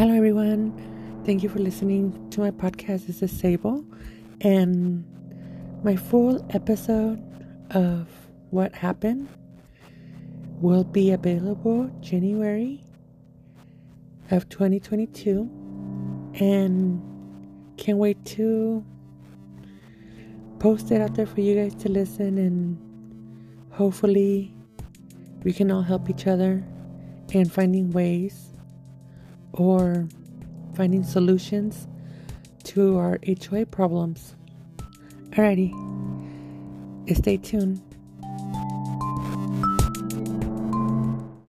Hello, everyone. Thank you for listening to my podcast. This is Sable, and my full episode of what happened will be available January of 2022, and can't wait to post it out there for you guys to listen, and hopefully, we can all help each other in finding ways or finding solutions to our HOA problems. Alrighty, stay tuned.